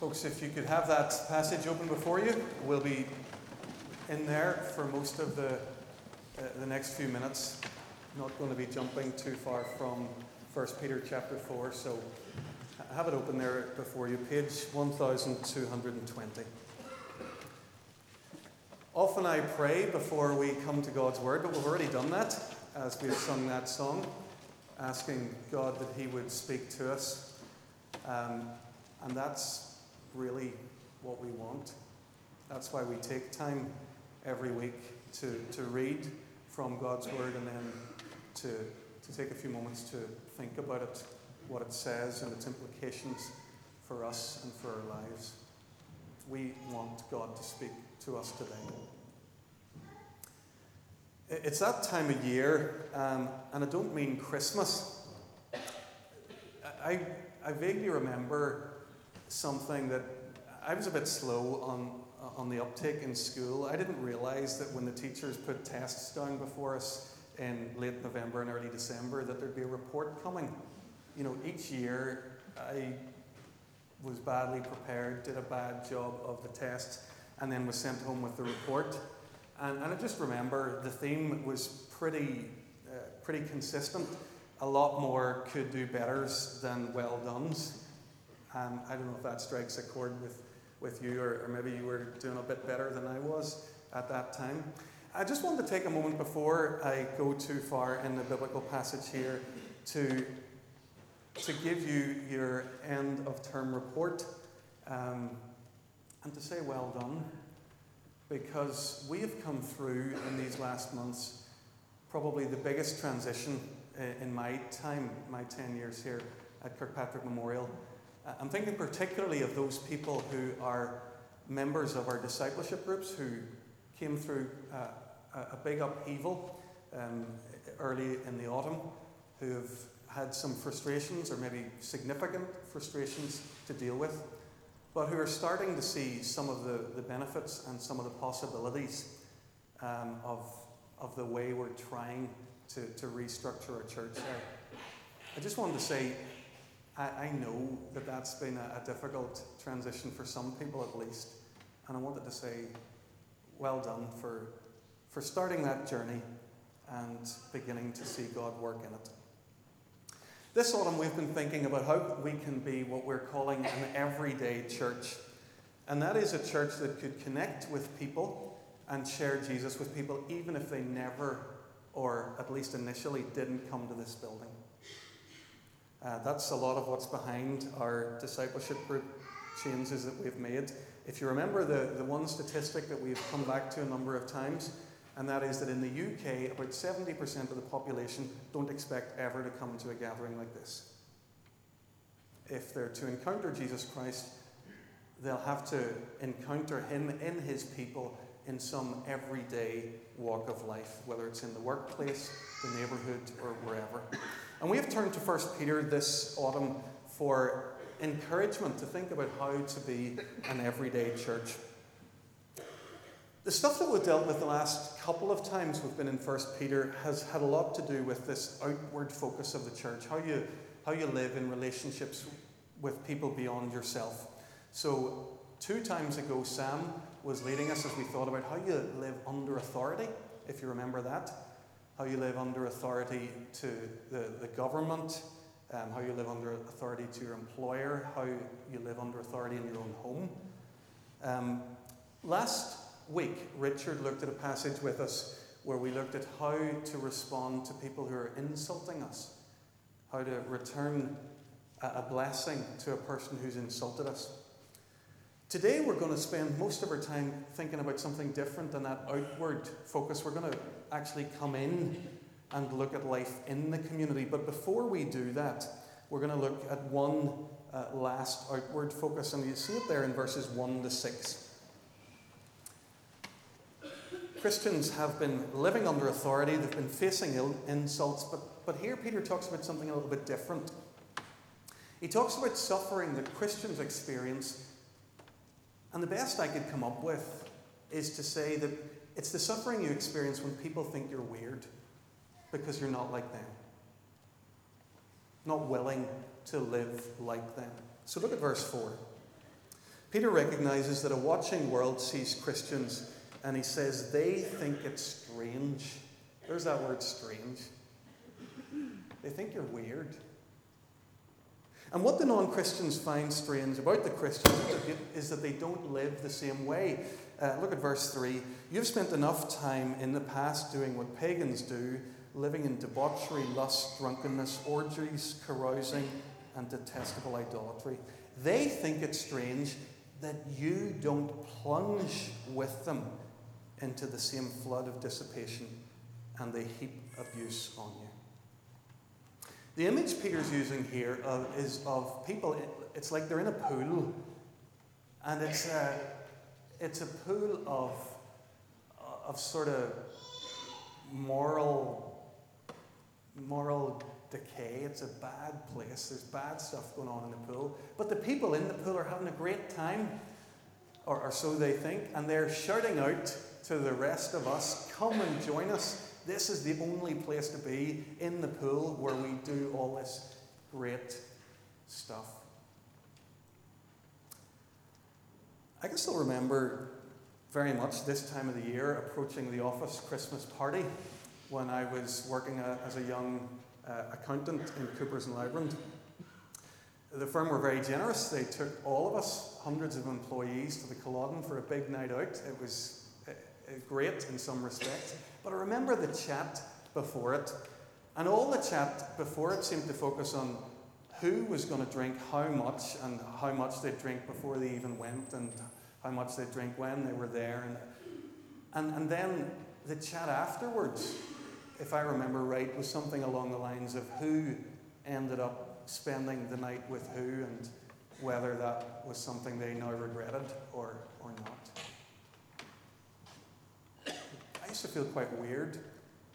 Folks, if you could have that passage open before you, we'll be in there for most of the, uh, the next few minutes. Not going to be jumping too far from 1 Peter chapter 4, so have it open there before you, page 1220. Often I pray before we come to God's Word, but we've already done that as we've sung that song, asking God that He would speak to us. Um, and that's really what we want. That's why we take time every week to, to read from God's Word and then to, to take a few moments to think about it, what it says, and its implications for us and for our lives. We want God to speak to us today. It's that time of year, um, and I don't mean Christmas. I, I vaguely remember something that I was a bit slow on, on the uptake in school. I didn't realize that when the teachers put tests down before us in late November and early December, that there'd be a report coming. You know, each year I was badly prepared, did a bad job of the test, and then was sent home with the report. And, and I just remember the theme was pretty, uh, pretty consistent. A lot more could do betters than well dones. Um, I don't know if that strikes a chord with, with you, or, or maybe you were doing a bit better than I was at that time. I just wanted to take a moment before I go too far in the biblical passage here to, to give you your end of term report um, and to say well done because we have come through in these last months probably the biggest transition in my time, my 10 years here at Kirkpatrick Memorial. I'm thinking particularly of those people who are members of our discipleship groups who came through uh, a big upheaval um, early in the autumn, who have had some frustrations or maybe significant frustrations to deal with, but who are starting to see some of the, the benefits and some of the possibilities um, of, of the way we're trying to, to restructure our church. I, I just wanted to say I, I know that that's been a, a difficult transition for some people at least. And I wanted to say, well done for, for starting that journey and beginning to see God work in it. This autumn, we've been thinking about how we can be what we're calling an everyday church. And that is a church that could connect with people and share Jesus with people, even if they never, or at least initially, didn't come to this building. Uh, that's a lot of what's behind our discipleship group changes that we've made. If you remember the, the one statistic that we've come back to a number of times, and that is that in the UK, about 70% of the population don't expect ever to come to a gathering like this. If they're to encounter Jesus Christ, they'll have to encounter Him in His people in some everyday walk of life, whether it's in the workplace, the neighbourhood, or wherever. And we have turned to 1 Peter this autumn for encouragement to think about how to be an everyday church. The stuff that we've dealt with the last couple of times we've been in 1 Peter has had a lot to do with this outward focus of the church, how you, how you live in relationships with people beyond yourself. So, two times ago, Sam was leading us as we thought about how you live under authority, if you remember that how you live under authority to the, the government, um, how you live under authority to your employer, how you live under authority in your own home. Um, last week, Richard looked at a passage with us where we looked at how to respond to people who are insulting us, how to return a, blessing to a person who's insulted us. Today, we're going to spend most of our time thinking about something different than that outward focus. We're going to actually come in and look at life in the community. But before we do that, we're going to look at one uh, last outward focus, and you see it there in verses 1 to 6. Christians have been living under authority, they've been facing Ill- insults, but, but here Peter talks about something a little bit different. He talks about suffering that Christians experience and the best I could come up with is to say that it's the suffering you experience when people think you're weird because you're not like them, not willing to live like them. So look at verse 4. Peter recognizes that a watching world sees Christians and he says they think it's strange. There's that word strange. They think you're weird. And what the non Christians find strange about the Christians is that they don't live the same way. Uh, look at verse 3. You've spent enough time in the past doing what pagans do, living in debauchery, lust, drunkenness, orgies, carousing, and detestable idolatry. They think it strange that you don't plunge with them into the same flood of dissipation and they heap abuse on you. The image Peter's using here is of people, it's like they're in a pool, and it's a, it's a pool of, of sort of moral, moral decay. It's a bad place. There's bad stuff going on in the pool. But the people in the pool are having a great time, or, or so they think, and they're shouting out to the rest of us, Come and join us. This is the only place to be in the pool where we do all this great stuff. I can still remember very much this time of the year approaching the office Christmas party when I was working a, as a young uh, accountant in Coopers and Lybrand. The firm were very generous. They took all of us, hundreds of employees, to the Culloden for a big night out. It was uh, uh great in some respects. But I remember the chat before it, and all the chat before it seemed to focus on who was going to drink how much and how much they'd drink before they even went and how much they'd drink when they were there. And, and, and then the chat afterwards, if I remember right, was something along the lines of who ended up spending the night with who and whether that was something they now regretted or, or not I used to feel quite weird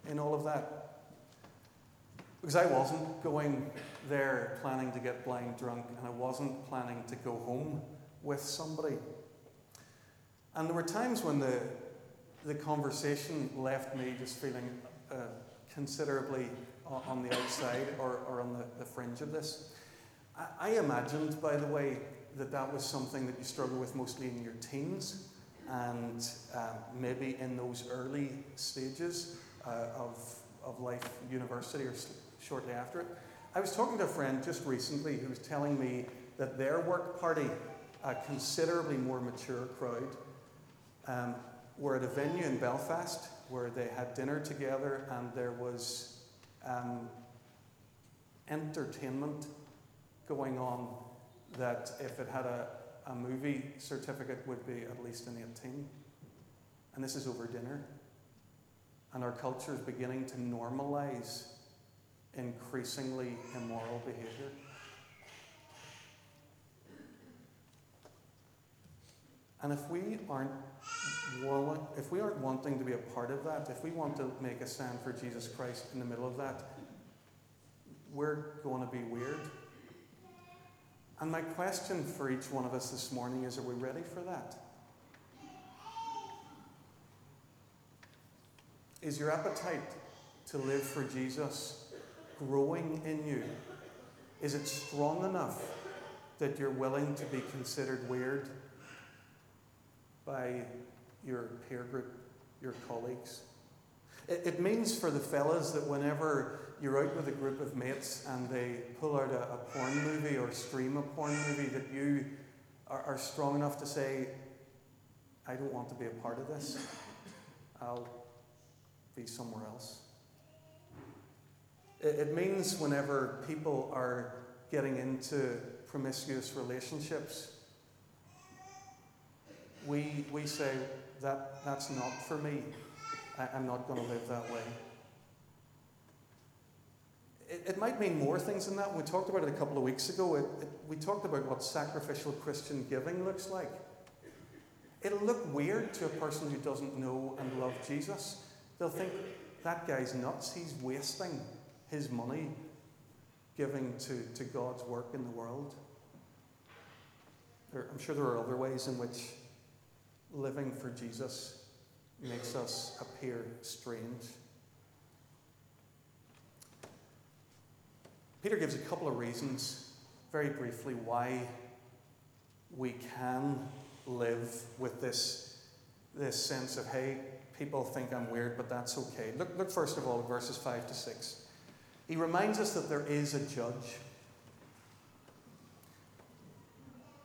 in all of that. Because I wasn't going there planning to get blind drunk, and I wasn't planning to go home with somebody. And there were times when the, the conversation left me just feeling uh, considerably on the outside or, or on the, the fringe of this. I, I imagined, by the way, that that was something that you struggle with mostly in your teens and um, maybe in those early stages uh, of, of life, university, or shortly after it. I was talking to a friend just recently who was telling me that their work party, a considerably more mature crowd, um, were at a venue in Belfast where they had dinner together and there was um, entertainment going on that if it had a, a movie certificate would be at least an 18. And this is over dinner. And our culture is beginning to normalize increasingly immoral behavior. And if we aren't if we aren't wanting to be a part of that, if we want to make a stand for Jesus Christ in the middle of that, we're going to be weird. And my question for each one of us this morning is are we ready for that? Is your appetite to live for Jesus growing in you? Is it strong enough that you're willing to be considered weird by your peer group, your colleagues? It, it means for the fellas that whenever you're out with a group of mates and they pull out a, a porn movie or stream a porn movie that you are, are strong enough to say, I don't want to be a part of this. I'll be somewhere else. It, it means whenever people are getting into promiscuous relationships, we, we say, that, that's not for me. I, I'm not going to live that way. It, it, might mean more things than that. We talked about it a couple of weeks ago. It, it, we talked about what sacrificial Christian giving looks like. It'll look weird to a person who doesn't know and love Jesus. They'll think, that guy's nuts. He's wasting his money giving to, to God's work in the world. There, I'm sure there are other ways in which living for Jesus makes us appear strange. Peter gives a couple of reasons, very briefly, why we can live with this, this sense of, hey, people think I'm weird, but that's okay. Look, look first of all verses 5 to 6. He reminds us that there is a judge.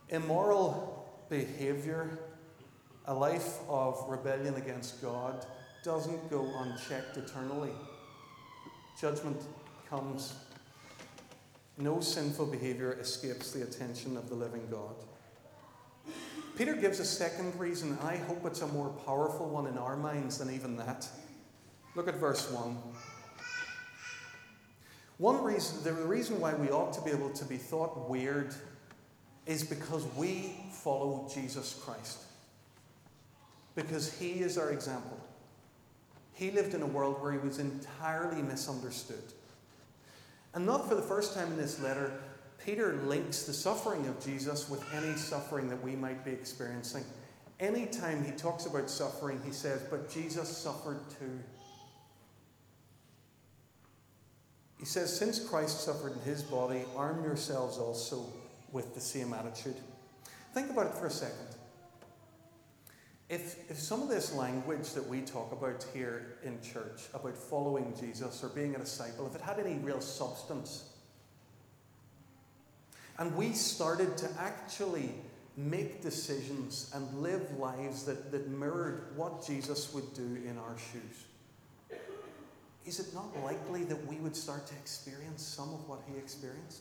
Immoral behavior, a life of rebellion against God, doesn't go unchecked eternally. Judgment comes. No sinful behavior escapes the attention of the living God. Peter gives a second reason, and I hope it's a more powerful one in our minds than even that. Look at verse 1. One reason, the reason why we ought to be able to be thought weird is because we follow Jesus Christ. Because he is our example. He lived in a world where he was entirely misunderstood. And not for the first time in this letter, Peter links the suffering of Jesus with any suffering that we might be experiencing. Anytime he talks about suffering, he says, But Jesus suffered too. He says, Since Christ suffered in his body, arm yourselves also with the same attitude. Think about it for a second. If, if some of this language that we talk about here in church, about following Jesus or being a disciple, if it had any real substance, and we started to actually make decisions and live lives that, that mirrored what Jesus would do in our shoes, is it not likely that we would start to experience some of what he experienced?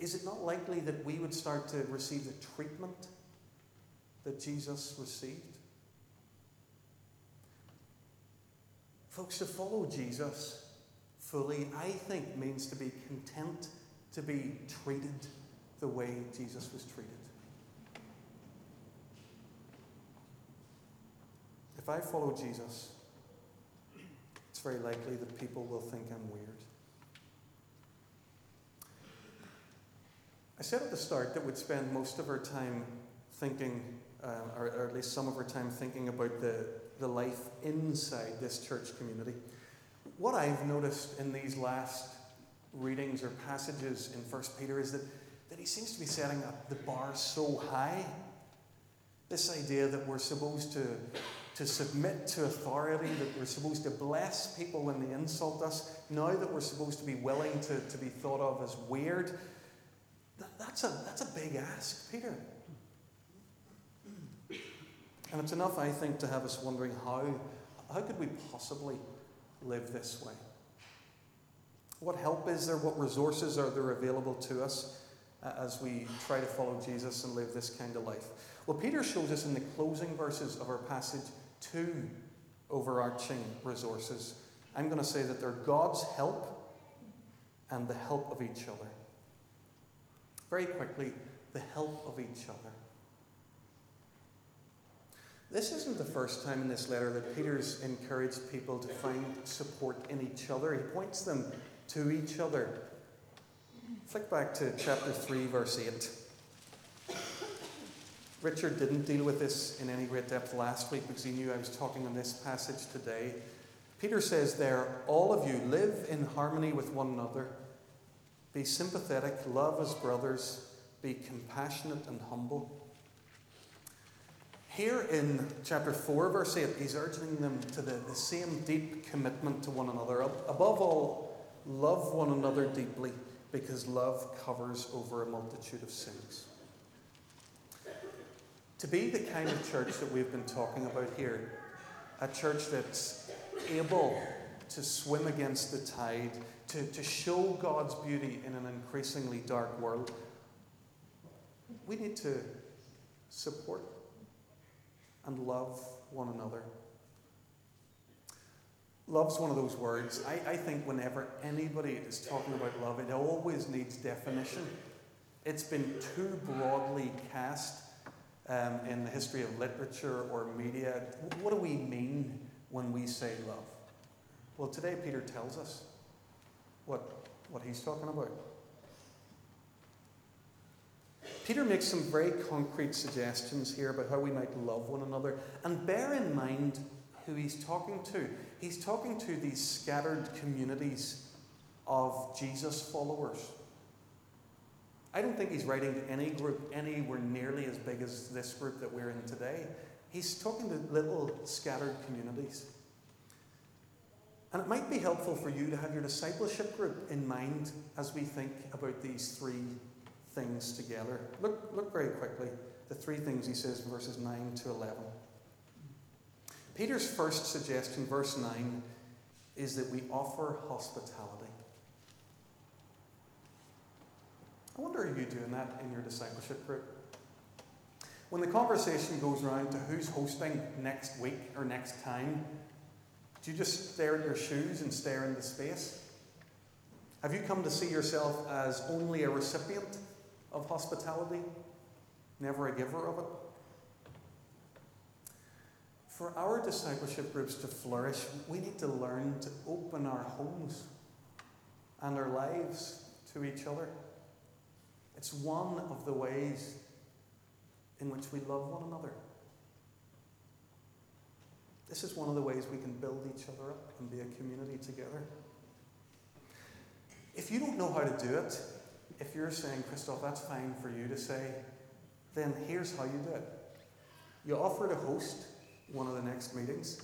Is it not likely that we would start to receive the treatment that Jesus received? Folks, to follow Jesus fully, I think, means to be content to be treated the way Jesus was treated. If I follow Jesus, it's very likely that people will think I'm weird. I said at the start that we'd spend most of our time thinking, uh, or, or, at least some of our time thinking about the, the life inside this church community. What I've noticed in these last readings or passages in 1 Peter is that, that he seems to be setting up the bar so high. This idea that we're supposed to to submit to authority, that we're supposed to bless people when they insult us, now that we're supposed to be willing to, to be thought of as weird. That, that's, a, that's a big ask, Peter. And it's enough, I think, to have us wondering how, how could we possibly live this way? What help is there? What resources are there available to us uh, as we try to follow Jesus and live this kind of life? Well, Peter shows us in the closing verses of our passage two overarching resources. I'm going to say that they're God's help and the help of each other. Very quickly, the help of each other. This isn't the first time in this letter that Peter's encouraged people to find support in each other. He points them to each other. Flick back to chapter 3, verse 8. Richard didn't deal with this in any great depth last week because he knew I was talking on this passage today. Peter says there, All of you live in harmony with one another. Be sympathetic, love as brothers, be compassionate and humble. Here in chapter 4, verse 8, he's urging them to the, the same deep commitment to one another. Above all, love one another deeply because love covers over a multitude of sins. To be the kind of church that we've been talking about here, a church that's able to swim against the tide, to, to show God's beauty in an increasingly dark world, we need to support and love one another. Love's one of those words. I, I think whenever anybody is talking about love, it always needs definition. It's been too broadly cast um, in the history of literature or media. What do we mean when we say love? Well, today Peter tells us what, what he's talking about. Peter makes some very concrete suggestions here about how we might love one another. And bear in mind who he's talking to. He's talking to these scattered communities of Jesus followers. I don't think he's writing to any group anywhere nearly as big as this group that we're in today. He's talking to little scattered communities. And it might be helpful for you to have your discipleship group in mind as we think about these three things together. Look, look very quickly the three things he says in verses 9 to 11. Peter's first suggestion, verse 9, is that we offer hospitality. I wonder are you doing that in your discipleship group? When the conversation goes around to who's hosting next week or next time, do you just stare at your shoes and stare into space? Have you come to see yourself as only a recipient of hospitality, never a giver of it? For our discipleship groups to flourish, we need to learn to open our homes and our lives to each other. It's one of the ways in which we love one another. This is one of the ways we can build each other up and be a community together. If you don't know how to do it, if you're saying, Christoph, that's fine for you to say, then here's how you do it. You offer to host one of the next meetings.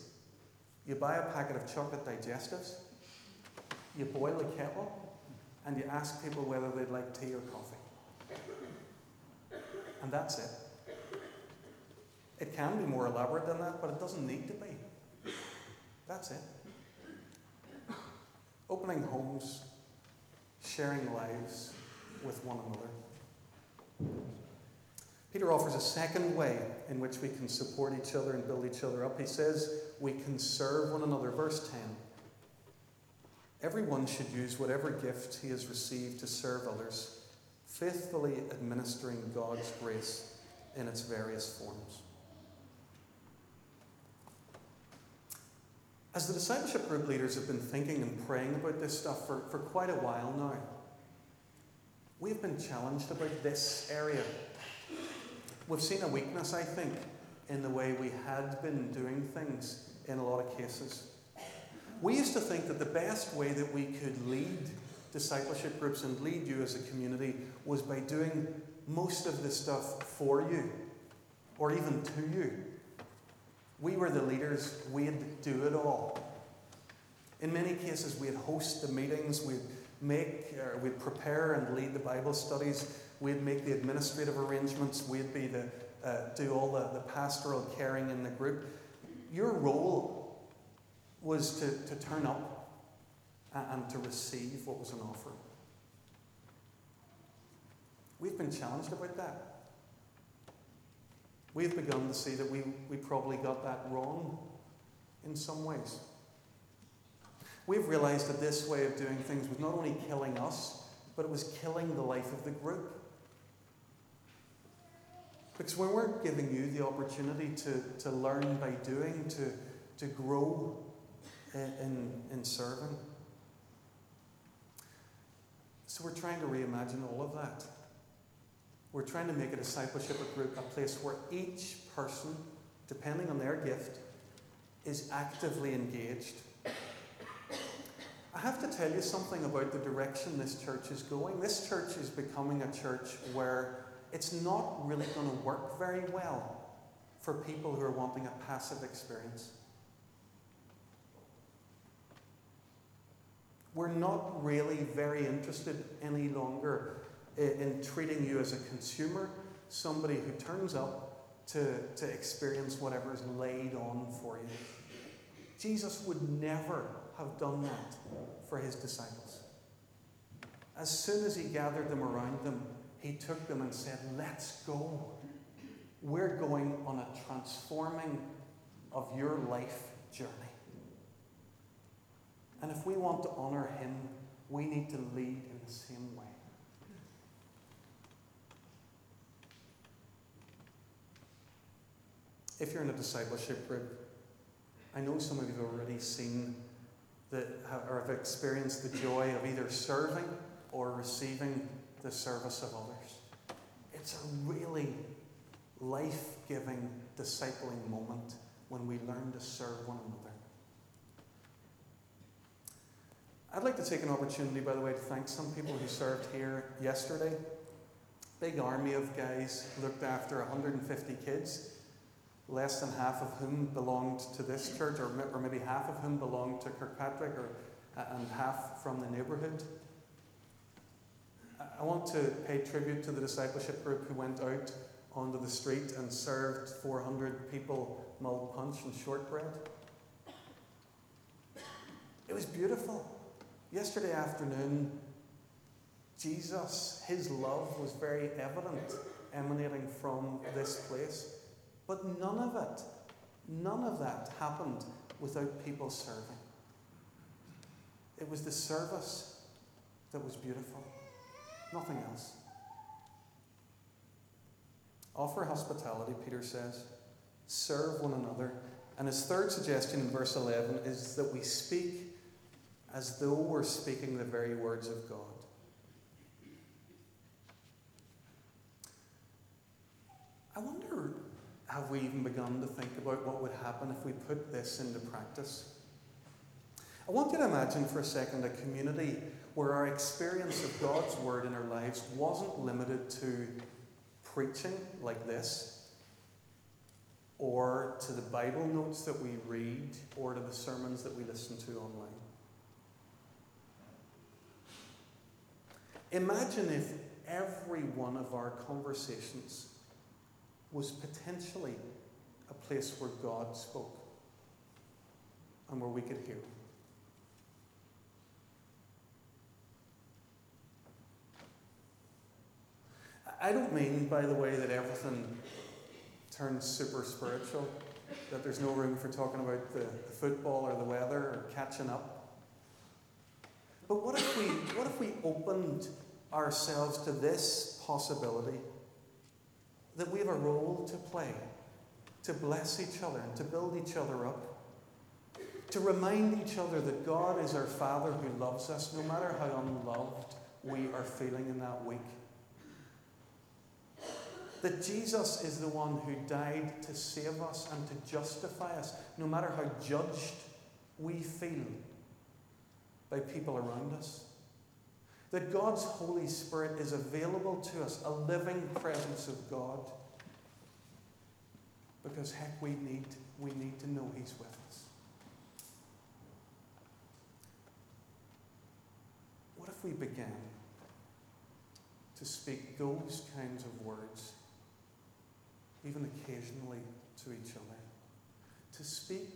You buy a packet of chocolate digestives. You boil a kettle. And you ask people whether they'd like tea or coffee. And that's it. It can be more elaborate than that, but it doesn't need to be. That's it. Opening homes, sharing lives with one another. Peter offers a second way in which we can support each other and build each other up. He says we can serve one another. Verse 10 Everyone should use whatever gift he has received to serve others, faithfully administering God's grace in its various forms. As the discipleship group leaders have been thinking and praying about this stuff for, for quite a while now, we've been challenged about this area We've seen a weakness, I think, in the way we had been doing things in a lot of cases. We used to think that the best way that we could lead discipleship groups and lead you as a community was by doing most of the stuff for you or even to you. We were the leaders, we'd do it all. In many cases, we'd host the meetings, we'd make, we'd prepare and lead the Bible studies, We'd make the administrative arrangements. We'd be the, uh, do all the, the pastoral caring in the group. Your role was to, to turn up and, and to receive what was an offer. We've been challenged about that. We've begun to see that we, we probably got that wrong in some ways. We've realized that this way of doing things was not only killing us, but it was killing the life of the group. Because when we're giving you the opportunity to, to learn by doing, to, to grow in, in, in serving. So we're trying to reimagine all of that. We're trying to make a discipleship group a place where each person, depending on their gift, is actively engaged. I have to tell you something about the direction this church is going. This church is becoming a church where it's not really going to work very well for people who are wanting a passive experience. We're not really very interested any longer in, in treating you as a consumer, somebody who turns up to, to experience whatever is laid on for you. Jesus would never have done that for his disciples. As soon as he gathered them around them, he took them and said, Let's go. We're going on a transforming of your life journey. And if we want to honor him, we need to lead in the same way. If you're in a discipleship group, I know some of you have already seen that have experienced the joy of either serving or receiving the service of others. It's a really life giving, discipling moment when we learn to serve one another. I'd like to take an opportunity, by the way, to thank some people who served here yesterday. big army of guys looked after 150 kids, less than half of whom belonged to this church, or, or maybe half of whom belonged to Kirkpatrick, or, uh, and half from the neighbourhood. I want to pay tribute to the discipleship group who went out onto the street and served 400 people mulled punch and shortbread. It was beautiful. Yesterday afternoon, Jesus, his love was very evident emanating from this place. But none of it, none of that happened without people serving. It was the service that was beautiful, nothing else. Offer hospitality, Peter says. Serve one another. And his third suggestion in verse 11 is that we speak as though we're speaking the very words of God. I wonder, have we even begun to think about what would happen if we put this into practice? I want you to imagine for a second a community where our experience of God's Word in our lives wasn't limited to preaching like this, or to the Bible notes that we read, or to the sermons that we listen to online. Imagine if every one of our conversations was potentially a place where God spoke and where we could hear I don't mean, by the way, that everything turns super spiritual, that there's no room for talking about the, the football or the weather or catching up. But what if we, what if we opened ourselves to this possibility that we have a role to play, to bless each other and to build each other up, to remind each other that God is our Father who loves us no matter how unloved we are feeling in that week that Jesus is the one who died to save us and to justify us, no matter how judged we feel by people around us. That God's Holy Spirit is available to us, a living presence of God. Because heck, we need, we need to know He's with us. What if we began to speak those kinds of words even occasionally to each other, to speak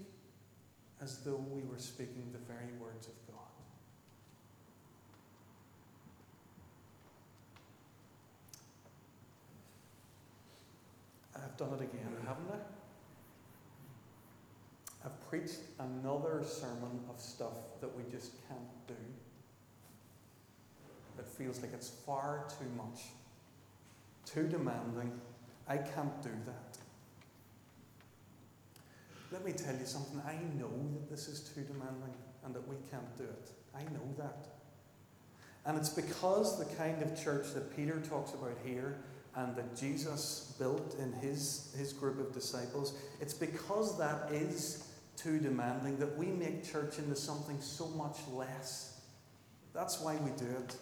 as though we were speaking the very words of God. I've done it again, haven't I? I've preached another sermon of stuff that we just can't do. It feels like it's far too much, too demanding, I can't do that. Let me tell you something. I know that this is too demanding and that we can't do it. I know that. And it's because the kind of church that Peter talks about here and that Jesus built in his, his group of disciples, it's because that is too demanding that we make church into something so much less. That's why we do it.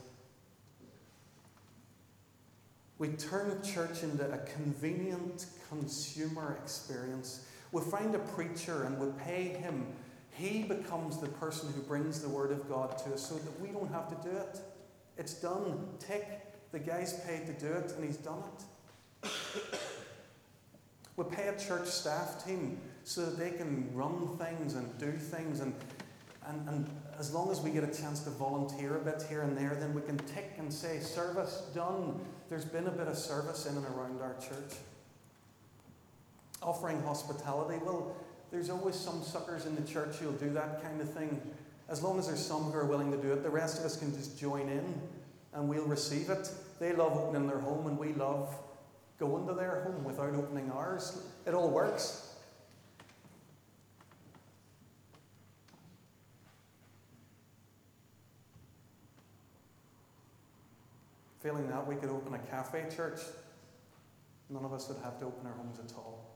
We turn church into a convenient consumer experience. We find a preacher and we pay him. He becomes the person who brings the Word of God to us so that we don't have to do it. It's done. Tick. The guy's paid to do it and he's done it. we pay a church staff team so that they can run things and do things and and, and as long as we get a chance to volunteer a bit here and there, then we can tick and say, service done. There's been a bit of service in and around our church. Offering hospitality, well, there's always some suckers in the church who'll do that kind of thing. As long as there's some who are willing to do it, the rest of us can just join in and we'll receive it. They love opening their home and we love going to their home without opening ours. It all works. Failing that, we could open a cafe church. None of us would have to open our homes at all.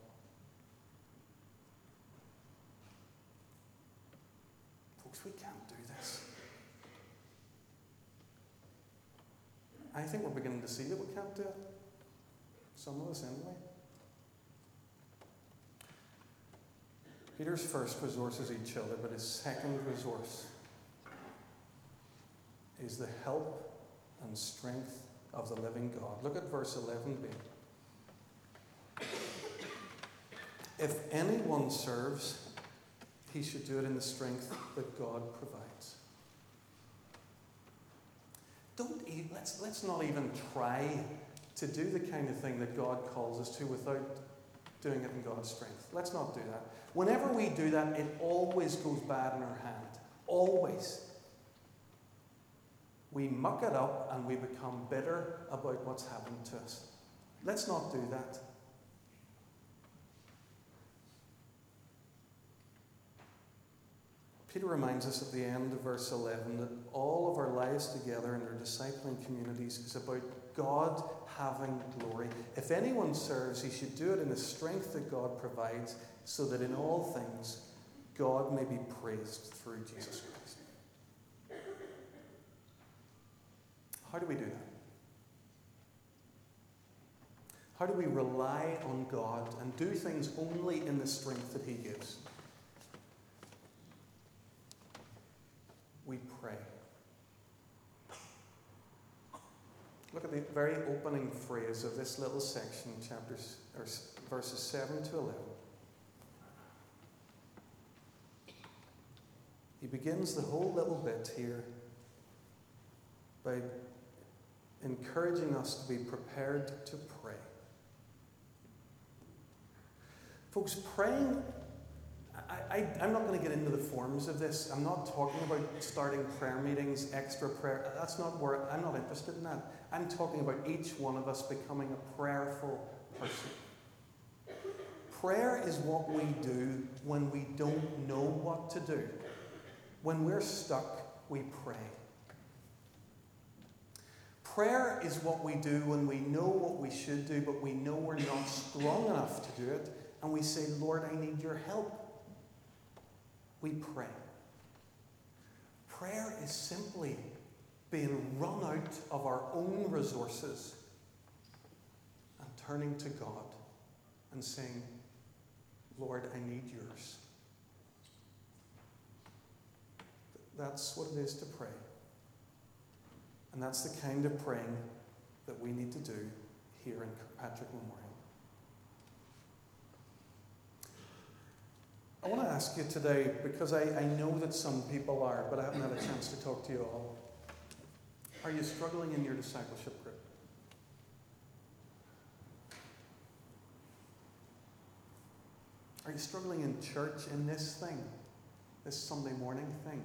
Folks, we can't do this. I think we're beginning to see that we can't do it. Some of us, anyway. Peter's first resource is each other, but his second resource is the help and strength of the living God. Look at verse 11b. If anyone serves, he should do it in the strength that God provides. Don't eat, let's, let's not even try to do the kind of thing that God calls us to without doing it in God's strength. Let's not do that. Whenever we do that, it always goes bad in our hand. Always. We muck it up and we become bitter about what's happened to us. Let's not do that. Peter reminds us at the end of verse 11 that all of our lives together in our discipling communities is about God having glory. If anyone serves, he should do it in the strength that God provides, so that in all things God may be praised through Jesus Christ. How do we do that? How do we rely on God and do things only in the strength that He gives? We pray. Look at the very opening phrase of this little section, chapters or verses 7 to 11. He begins the whole little bit here by encouraging us to be prepared to pray. Folks, praying, I, am not going to get into the forms of this. I'm not talking about starting prayer meetings, extra prayer. That's not where I'm not interested in that. I'm talking about each one of us becoming a prayerful person. Prayer is what we do when we don't know what to do. When we're stuck, we pray. Prayer is what we do when we know what we should do, but we know we're not strong enough to do it, and we say, Lord, I need your help. We pray. Prayer is simply being run out of our own resources and turning to God and saying, Lord, I need yours. That's what it is to pray. And that's the kind of praying that we need to do here in Kirkpatrick Memorial. I want to ask you today, because I, I know that some people are, but I haven't had a chance to talk to you all. Are you struggling in your discipleship group? Are you struggling in church in this thing, this Sunday morning thing?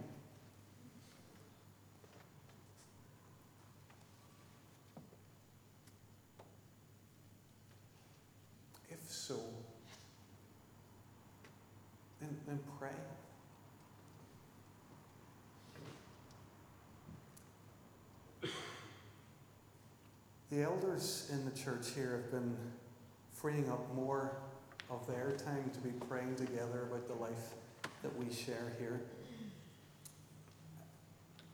If so, then, then pray. The elders in the church here have been freeing up more of their time to be praying together about the life that we share here.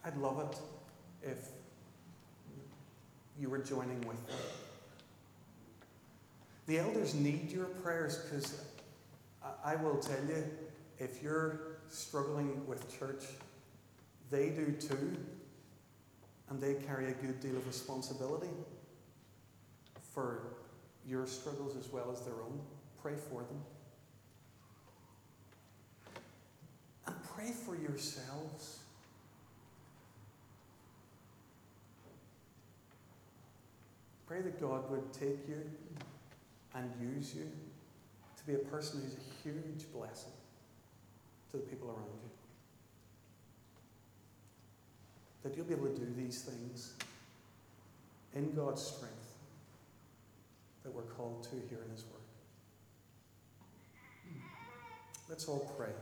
I'd love it if you were joining with them. The elders need your prayers because I will tell you, if you're struggling with church, they do too, and they carry a good deal of responsibility for your struggles as well as their own. Pray for them. And pray for yourselves. Pray that God would take you and use you to be a person who's a huge blessing to the people around you. That you'll be able to do these things in God's strength that we're called to here in His Word. Let's all pray.